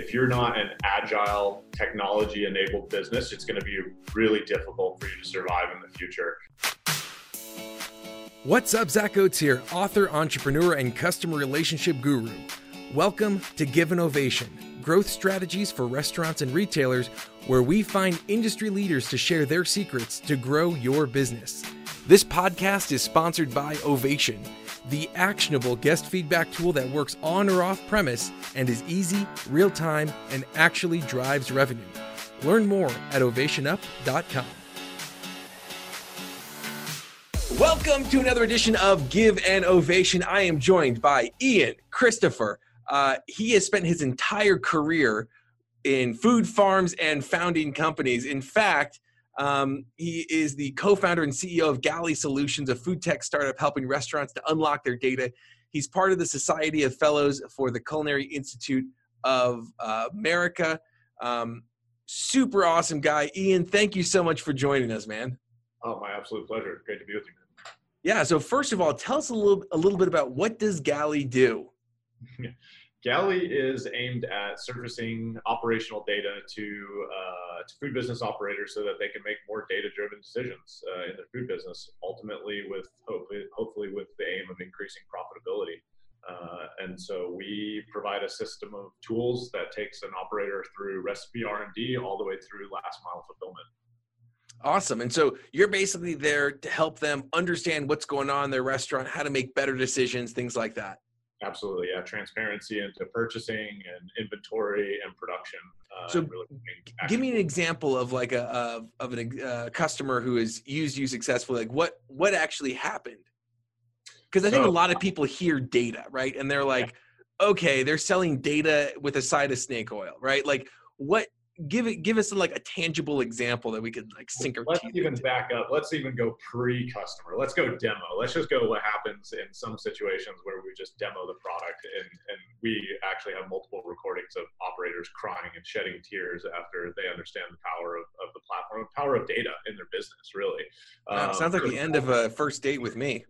if you're not an agile, technology enabled business, it's going to be really difficult for you to survive in the future. What's up, Zach Oates here, author, entrepreneur, and customer relationship guru. Welcome to Give an Ovation growth strategies for restaurants and retailers, where we find industry leaders to share their secrets to grow your business. This podcast is sponsored by Ovation the actionable guest feedback tool that works on or off premise and is easy, real time, and actually drives revenue. Learn more at ovationup.com. Welcome to another edition of Give an Ovation. I am joined by Ian Christopher. Uh, he has spent his entire career in food farms and founding companies. In fact, um, he is the co-founder and CEO of Galley Solutions, a food tech startup helping restaurants to unlock their data. He's part of the Society of Fellows for the Culinary Institute of uh, America. Um, super awesome guy, Ian. Thank you so much for joining us, man. Oh, my absolute pleasure. Great to be with you. Yeah. So first of all, tell us a little a little bit about what does Galley do. Galley is aimed at surfacing operational data to, uh, to food business operators so that they can make more data-driven decisions uh, in their food business, ultimately with hopefully, hopefully with the aim of increasing profitability. Uh, and so we provide a system of tools that takes an operator through recipe R&D all the way through last mile fulfillment. Awesome. And so you're basically there to help them understand what's going on in their restaurant, how to make better decisions, things like that. Absolutely, yeah. Transparency into purchasing and inventory and production. Uh, so, really give me an example of like a of, of a uh, customer who has used you successfully. Like, what what actually happened? Because I think so, a lot of people hear data, right, and they're like, yeah. okay, they're selling data with a side of snake oil, right? Like, what give it give us like a tangible example that we could like sink our let's teeth even into. back up. Let's even go pre-customer. Let's go demo. Let's just go what happens in some situations where we just demo the product and and we actually have multiple recordings of operators crying and shedding tears after they understand the power of, of the platform the power of data in their business really. Um, sounds like the end of a first date with me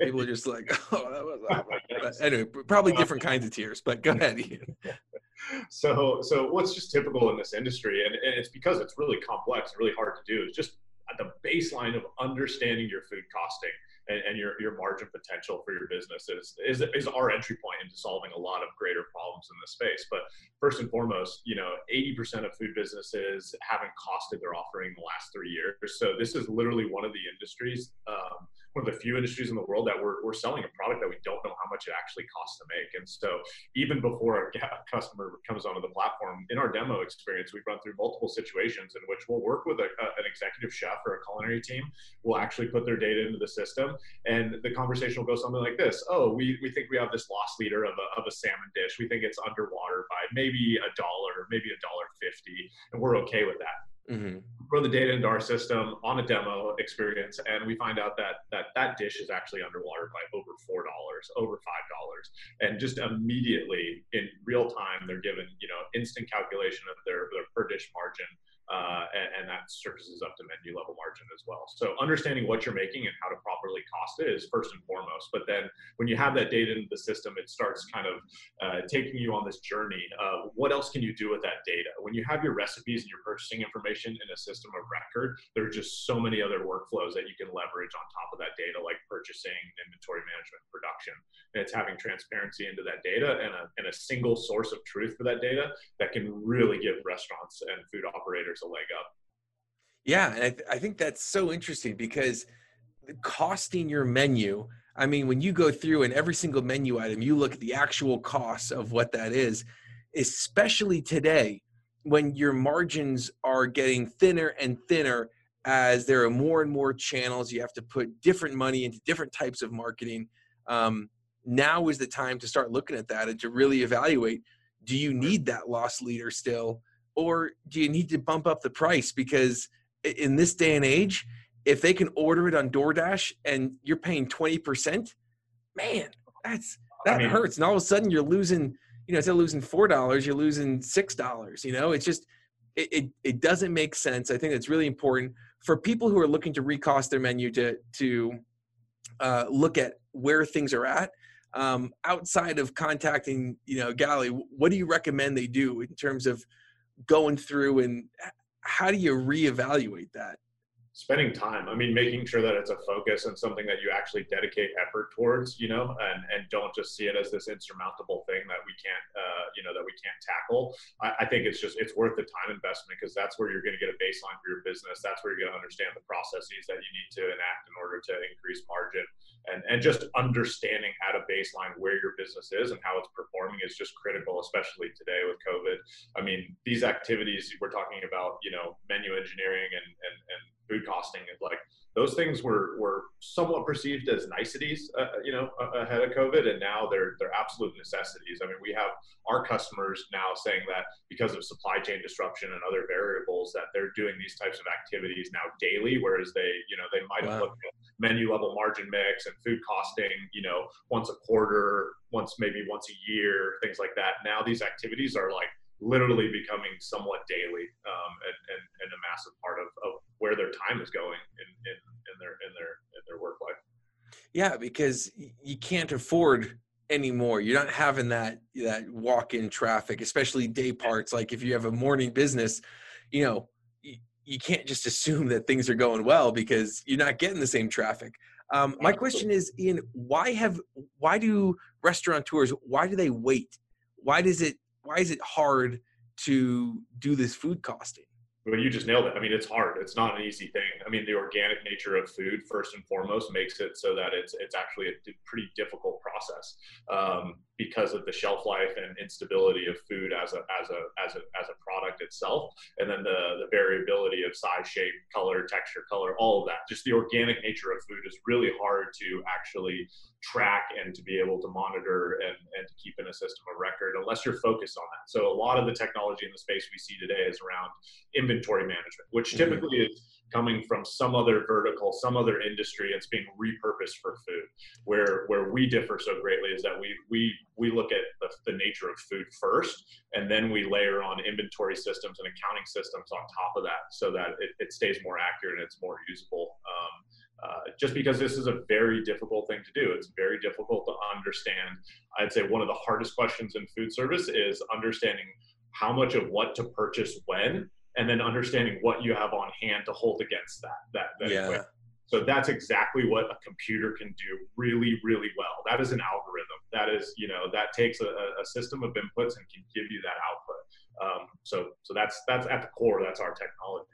people are just like oh that was awful. anyway probably different kinds of tears but go ahead Ian so so what's just typical in this industry and, and it's because it's really complex and really hard to do is just at the baseline of understanding your food costing and, and, your, your margin potential for your business is, is, is our entry point into solving a lot of greater problems in this space. But first and foremost, you know, 80% of food businesses haven't costed their offering in the last three years. So this is literally one of the industries um, one of the few industries in the world that we're, we're selling a product that we don't know how much it actually costs to make. And so even before a customer comes onto the platform, in our demo experience, we've run through multiple situations in which we'll work with a, a, an executive chef or a culinary team. We'll actually put their data into the system and the conversation will go something like this. Oh, we, we think we have this loss leader of a, of a salmon dish. We think it's underwater by maybe a dollar, maybe a dollar 50. And we're okay with that mm-hmm. throw the data into our system on a demo experience, and we find out that that that dish is actually underwater by over four dollars, over five dollars, and just immediately in real time they're given you know instant calculation of their their per dish margin uh, and, and, that surfaces up to menu level margin as well. So understanding what you're making and how to properly cost it is first and foremost. But then when you have that data in the system, it starts kind of uh, taking you on this journey of what else can you do with that data. When you have your recipes and your purchasing information in a system of record, there are just so many other workflows that you can leverage on top of that data, like purchasing, inventory management, production. And it's having transparency into that data and a, and a single source of truth for that data that can really give restaurants and food operators a leg up. Yeah, and I, th- I think that's so interesting because costing your menu. I mean, when you go through and every single menu item, you look at the actual costs of what that is, especially today when your margins are getting thinner and thinner as there are more and more channels. You have to put different money into different types of marketing. Um, now is the time to start looking at that and to really evaluate do you need that loss leader still? Or do you need to bump up the price because in this day and age if they can order it on DoorDash and you're paying 20%, man, that's that I mean, hurts. And all of a sudden you're losing, you know, instead of losing four dollars, you're losing six dollars. You know, it's just it, it, it doesn't make sense. I think it's really important for people who are looking to recost their menu to to uh, look at where things are at. um, outside of contacting you know Galley, what do you recommend they do in terms of going through and how do you reevaluate that? Spending time i mean making sure that it's a focus and something that you actually dedicate effort towards you know and and don't just see it as this insurmountable thing that we can't uh, you know that we can't tackle. I, I, think it's just it's worth the time investment because that's where you're going to get a baseline for your business. That's where you're going to understand the processes that you need to enact in order to increase margin. And and just understanding at a baseline where your business is and how it's performing is just critical especially today with covid. I mean these activities we're talking about you know menu engineering and and, and food costing and like those things were were somewhat perceived as niceties, uh, you know, ahead of COVID, and now they're they're absolute necessities. I mean, we have our customers now saying that because of supply chain disruption and other variables, that they're doing these types of activities now daily, whereas they, you know, they might wow. have looked at menu level margin mix and food costing, you know, once a quarter, once maybe once a year, things like that. Now these activities are like literally becoming somewhat daily um, and, and, and, a massive part of, of where their time is going in, in, in their in their in their work life. Yeah, because you can't afford anymore. You're not having that that walk-in traffic, especially day parts. Like if you have a morning business, you know, you, you can't just assume that things are going well because you're not getting the same traffic. Um, my question is, Ian, why have why do restaurateurs why do they wait? Why does it why is it hard to do this food costing? Well, you just nailed it. I mean, it's hard. It's not an easy thing. I mean, the organic nature of food, first and foremost, makes it so that it's it's actually a pretty difficult process um, because of the shelf life and instability of food as a as a as a as a product itself, and then the the variability of size, shape, color, texture, color, all of that. Just the organic nature of food is really hard to actually track and to be able to monitor and, and to keep in a system of record unless you're focused on that. So a lot of the technology in the space we see today is around inventory management, which mm-hmm. typically is coming from some other vertical, some other industry. It's being repurposed for food. Where where we differ so greatly is that we we we look at the, the nature of food first, and then we layer on inventory systems and accounting systems on top of that, so that it, it stays more accurate and it's more usable. Um, uh, just because this is a very difficult thing to do. It's very difficult to understand. I'd say one of the hardest questions in food service is understanding how much of what to purchase when, and then understanding what you have on hand to hold against that. That, that yeah. Equation. So that's exactly what a computer can do really, really well. That is an algorithm. That is, you know, that takes a, a system of inputs and can give you that output. Um, so, so that's that's at the core. That's our technology.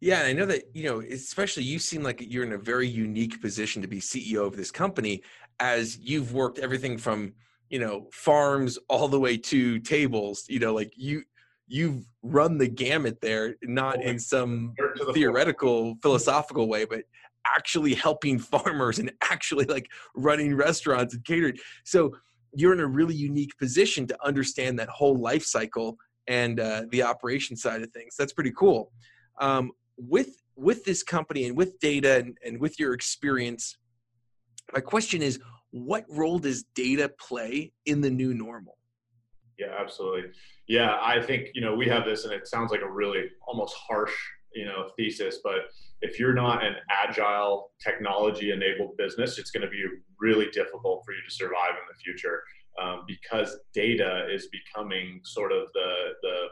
Yeah, and I know that, you know, especially you seem like you're in a very unique position to be CEO of this company as you've worked everything from, you know, farms all the way to tables, you know, like you you've run the gamut there, not in some theoretical philosophical way, but actually helping farmers and actually like running restaurants and catering. So you're in a really unique position to understand that whole life cycle and uh, the operation side of things. That's pretty cool um, with with this company and with data and, and with your experience my question is what role does data play in the new normal yeah absolutely yeah i think you know we have this and it sounds like a really almost harsh you know thesis but if you're not an agile technology enabled business it's going to be really difficult for you to survive in the future um, because data is becoming sort of the the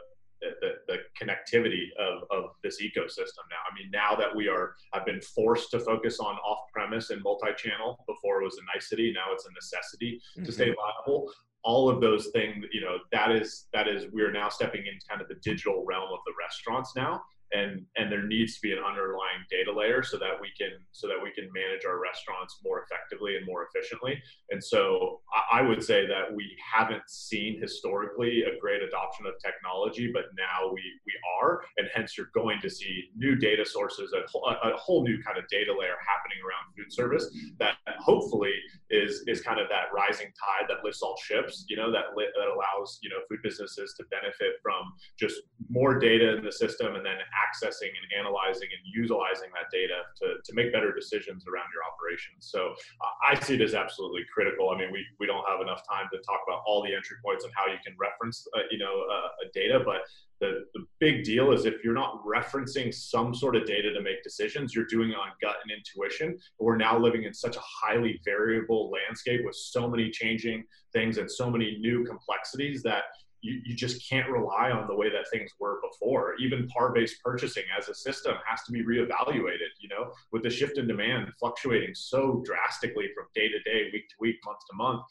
the, the, connectivity of, of this ecosystem now. I mean, now that we are I've been forced to focus on off-premise and multi-channel. Before it was a nicety, now it's a necessity mm-hmm. to stay mm-hmm. viable. All of those things, you know, that is that is we are now stepping into kind of the digital realm of the restaurants now, and and there needs to be an underlying data layer so that we can so that we can manage our restaurants more effectively and more efficiently. And so i would say that we haven't seen historically a great adoption of technology but now we we are. And hence you're going to see new data sources a, a whole new kind of data layer happening around food service that hopefully is is kind of that rising tide that lifts all ships you know that that allows you know food businesses to benefit from just more data in the system and then accessing and analyzing and utilizing that data to, to make better decisions around your operations. So uh, I see it as absolutely critical. I mean, we, we don't have enough time to talk about all the entry points and how you can reference, uh, you know, uh, data, but the, the big deal is if you're not referencing some sort of data to make decisions, you're doing it on gut and intuition. We're now living in such a highly variable landscape with so many changing things and so many new complexities that you, you just can't rely on the way that things were before. Even par-based purchasing as a system has to be reevaluated, you know, with the shift in demand fluctuating so drastically from day to day, week to week, month to month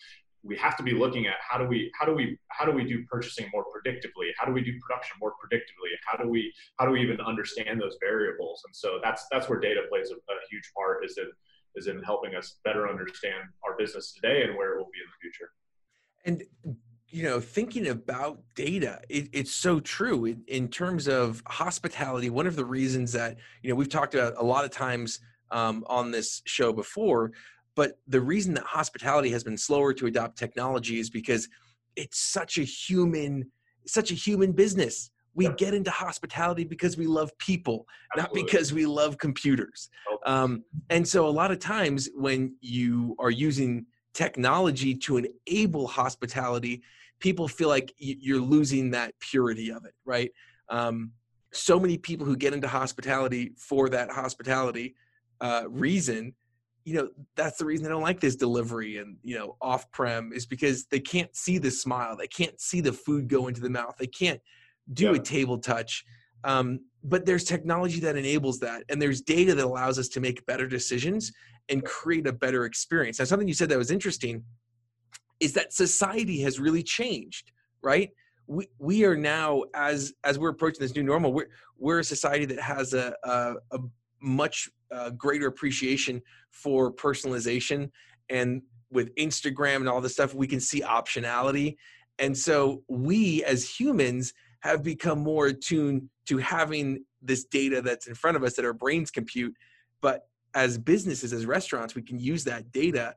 we have to be looking at how do we how do we how do we do purchasing more predictably? How do we do production more predictably? How do we how do we even understand those variables? And so that's that's where data plays a, a huge part is in is in helping us better understand our business today and where it will be in the future. And you know thinking about data it, it's so true in, in, terms of hospitality one of the reasons that you know we've talked about a lot of times um, on this show before but the reason that hospitality has been slower to adopt technology is because it's such a human, such a human business. We yeah. get into hospitality because we love people, Absolutely. not because we love computers. Um, and so, a lot of times, when you are using technology to enable hospitality, people feel like you're losing that purity of it, right? Um, so many people who get into hospitality for that hospitality uh, reason you know that's the reason they don't like this delivery and you know off prem is because they can't see the smile they can't see the food go into the mouth they can't do yeah. a table touch um, but there's technology that enables that and there's data that allows us to make better decisions and create a better experience now something you said that was interesting is that society has really changed right? We, we are now as as we're approaching this new normal we're, we're a society that has a, a, a much uh, greater appreciation for personalization and with instagram and all this stuff we can see optionality. And so we as humans have become more attuned to having this data that's in front of us that our brains compute. But as businesses as restaurants we can use that data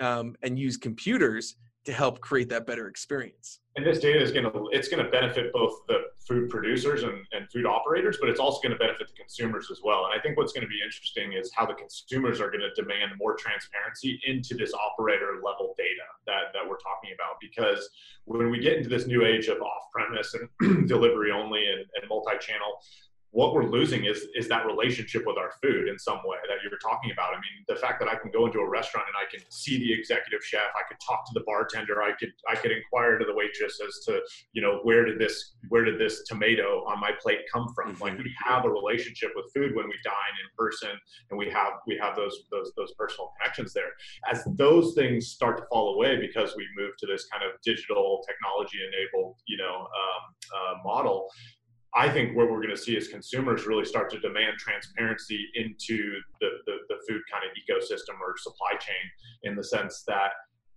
um, and use computers to help create that better experience. And this data is going to it's going to benefit both the food producers and, and food operators, but it's also going to benefit the consumers as well. And I think what's going to be interesting is how the consumers are going to demand more transparency into this operator level data that, that we're talking about. Because when we get into this new age of off premise and delivery only and, and multi channel, what we're losing is is that relationship with our food in some way that you were talking about. I mean, the fact that I can go into a restaurant and I can see the executive chef, I could talk to the bartender, I could I could inquire to the waitress as to you know where did this where did this tomato on my plate come from? Mm-hmm. Like we have a relationship with food when we dine in person, and we have we have those those those personal connections there. As those things start to fall away because we move to this kind of digital technology enabled you know um, uh, model I think what we're going to see is consumers really start to demand transparency into the, the, the, food kind of ecosystem or supply chain in the sense that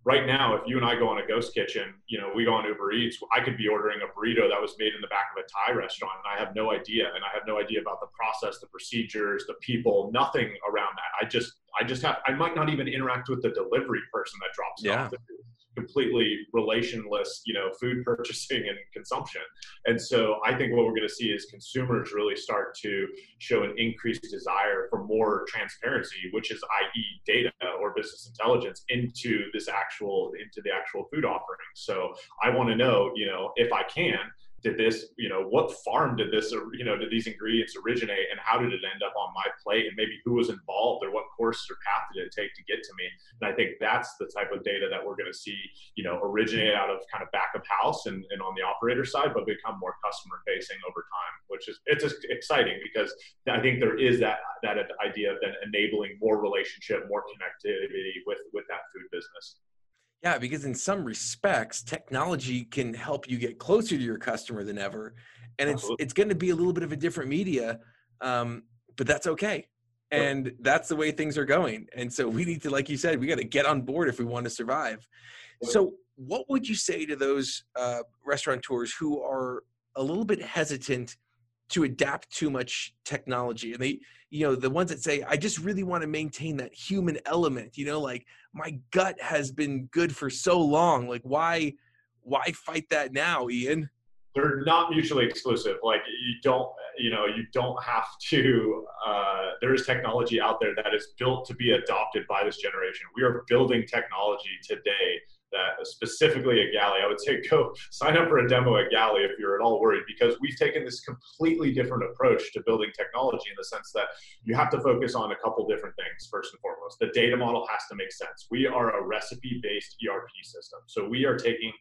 right now, if you and I go on a ghost kitchen, you know, we go on Uber Eats, I could be ordering a burrito that was made in the back of a Thai restaurant and I have no idea. And I have no idea about the process, the procedures, the people, nothing around that. I just, I just have, I might not even interact with the delivery person that drops yeah. off the food completely relationless, you know, food purchasing and consumption. And so I think what we're going to see is consumers really start to show an increased desire for more transparency, which is i.e. data or business intelligence into this actual into the actual food offering. So I want to know, you know, if I can, did this, you know, what farm did this, you know, did these ingredients originate and how did it end up on my plate and maybe who was involved or what course or path did it take to get to me? And I think that's the type of data that we're going to see, you know, originate out of kind of back of house and, and on the operator side, but become more customer facing over time, which is, it's just exciting because I think there is that, that idea of then enabling more relationship, more connectivity with, with that food business. Yeah, because in some respects, technology can help you get closer to your customer than ever, and it's Absolutely. it's going to be a little bit of a different media, um, but that's okay, and that's the way things are going. And so we need to, like you said, we got to get on board if we want to survive. So, what would you say to those uh, restaurateurs who are a little bit hesitant to adapt too much technology and they you know the ones that say i just really want to maintain that human element you know like my gut has been good for so long like why why fight that now ian? They're not mutually exclusive like you don't you know you don't have to uh, there is technology out there that is built to be adopted by this generation. We are building technology today that uh, specifically at Galley, I would say go sign up for a demo at Galley if you're at all worried, because we've taken this completely different approach to building technology in the sense that you have to focus on a couple different things. First and foremost, the data model has to make sense. We are a recipe-based ERP system, so we are taking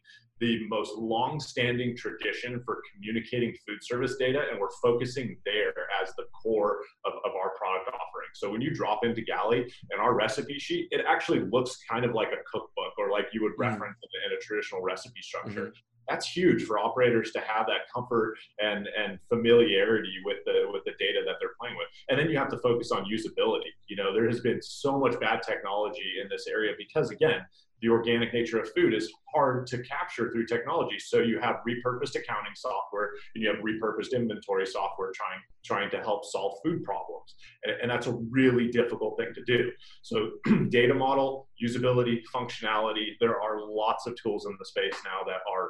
the most long-standing tradition for communicating food service data, and we're focusing there as the core of, of our product offering. So when you drop into Galley and our recipe sheet, it actually looks kind of like a cookbook or like you would mm. reference mm-hmm. in a traditional recipe structure. Mm-hmm that's huge for operators to have that comfort and and familiarity with the with the data that they're playing with and then you have to focus on usability you know there has been so much bad technology in this area because again the organic nature of food is hard to capture through technology. So you have repurposed accounting software and you have repurposed inventory software trying trying to help solve food problems, and, and that's a really difficult thing to do. So data model, usability, functionality. There are lots of tools in the space now that are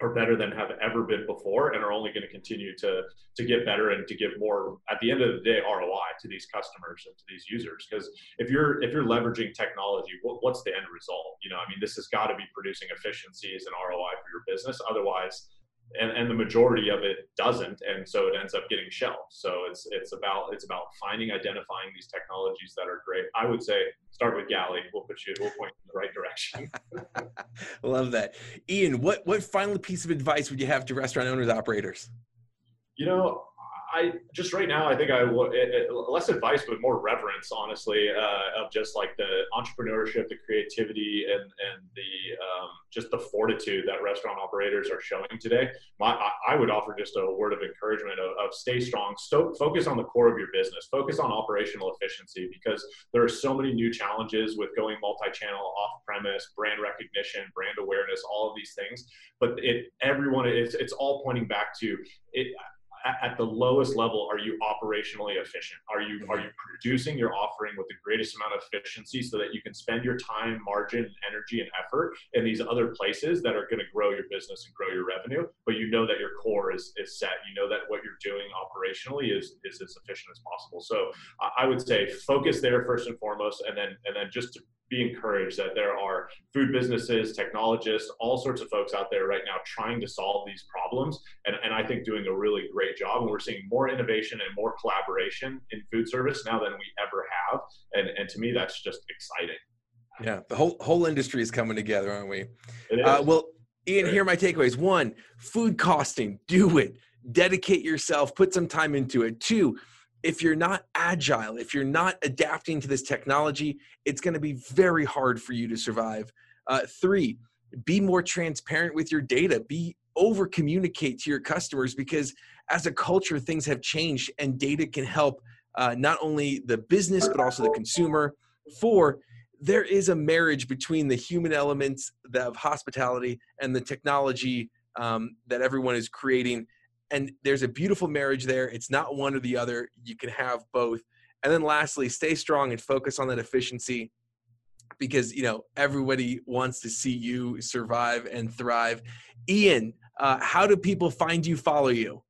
are better than have ever been before and are only going to continue to to get better and to give more at the end of the day ROI to these customers and to these users. Because if you're if you're leveraging technology what, what's the end result? You know I mean this has got to be producing efficiencies and ROI for your business. Otherwise and, and the majority of it doesn't and so it ends up getting shelved. So it's it's about it's about finding identifying these technologies that are great. I would say start with galley. We'll put you we'll point in the right direction. Love that. Ian what what final piece of advice would you have to restaurant owners operators? You know I just right now, I think I it, it, less advice, but more reverence, honestly, uh, of just like the entrepreneurship, the creativity, and and the um, just the fortitude that restaurant operators are showing today. My, I, would offer just a word of encouragement of, of stay strong, sto- focus on the core of your business, focus on operational efficiency because there are so many new challenges with going multi-channel, off-premise, brand recognition, brand awareness, all of these things. But it everyone it's it's all pointing back to it at the lowest level are you operationally efficient? Are you are you producing your offering with the greatest amount of efficiency so that you can spend your time margin energy and effort in these other places that are going to grow your business and grow your revenue but you know that your core is, is set. You know that what you're doing operationally is is as efficient as possible. So i would say focus there first and foremost and then and then just to be encouraged that there are food businesses, technologists, all sorts of folks out there right now trying to solve these problems. And, and I think doing a really great job. And we're seeing more innovation and more collaboration in food service now than we ever have. And, and to me, that's just exciting. Yeah, the whole whole industry is coming together, aren't we? Uh, well, Ian, here are my takeaways. One, food costing, do it. Dedicate yourself, put some time into it. Two, if you're not agile, if you're not adapting to this technology, it's going to be very hard for you to survive. Uh, three, be more transparent with your data. Be over communicate to your customers because as a culture, things have changed and data can help uh, not only the business but also the consumer. Four, there is a marriage between the human elements of hospitality and the technology um, that everyone is creating and there's a beautiful marriage there. It's not one or the other. You can have both. And then lastly, stay strong and focus on that efficiency because you know everybody wants to see you survive and thrive. Ian, uh, how do people find you, follow you?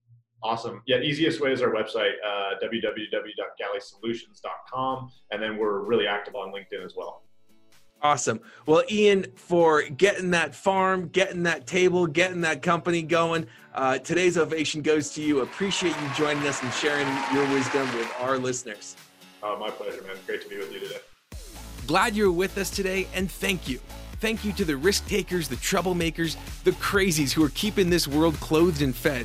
Awesome. Yeah, easiest way is our website, uh, www.galleysolutions.com, and then we're really active on LinkedIn as well. Awesome. Well, Ian, for getting that farm, getting that table, getting that company going, uh, today's ovation goes to you. Appreciate you joining us and sharing your wisdom with our listeners. Uh, my pleasure, man. Great to be with you today. Glad you're with us today, and thank you. Thank you to the risk takers, the troublemakers, the crazies who are keeping this world clothed and fed.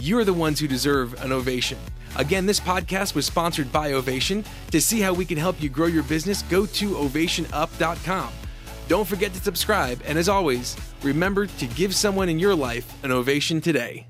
You're the ones who deserve an ovation. Again, this podcast was sponsored by Ovation. To see how we can help you grow your business, go to ovationup.com. Don't forget to subscribe, and as always, remember to give someone in your life an ovation today.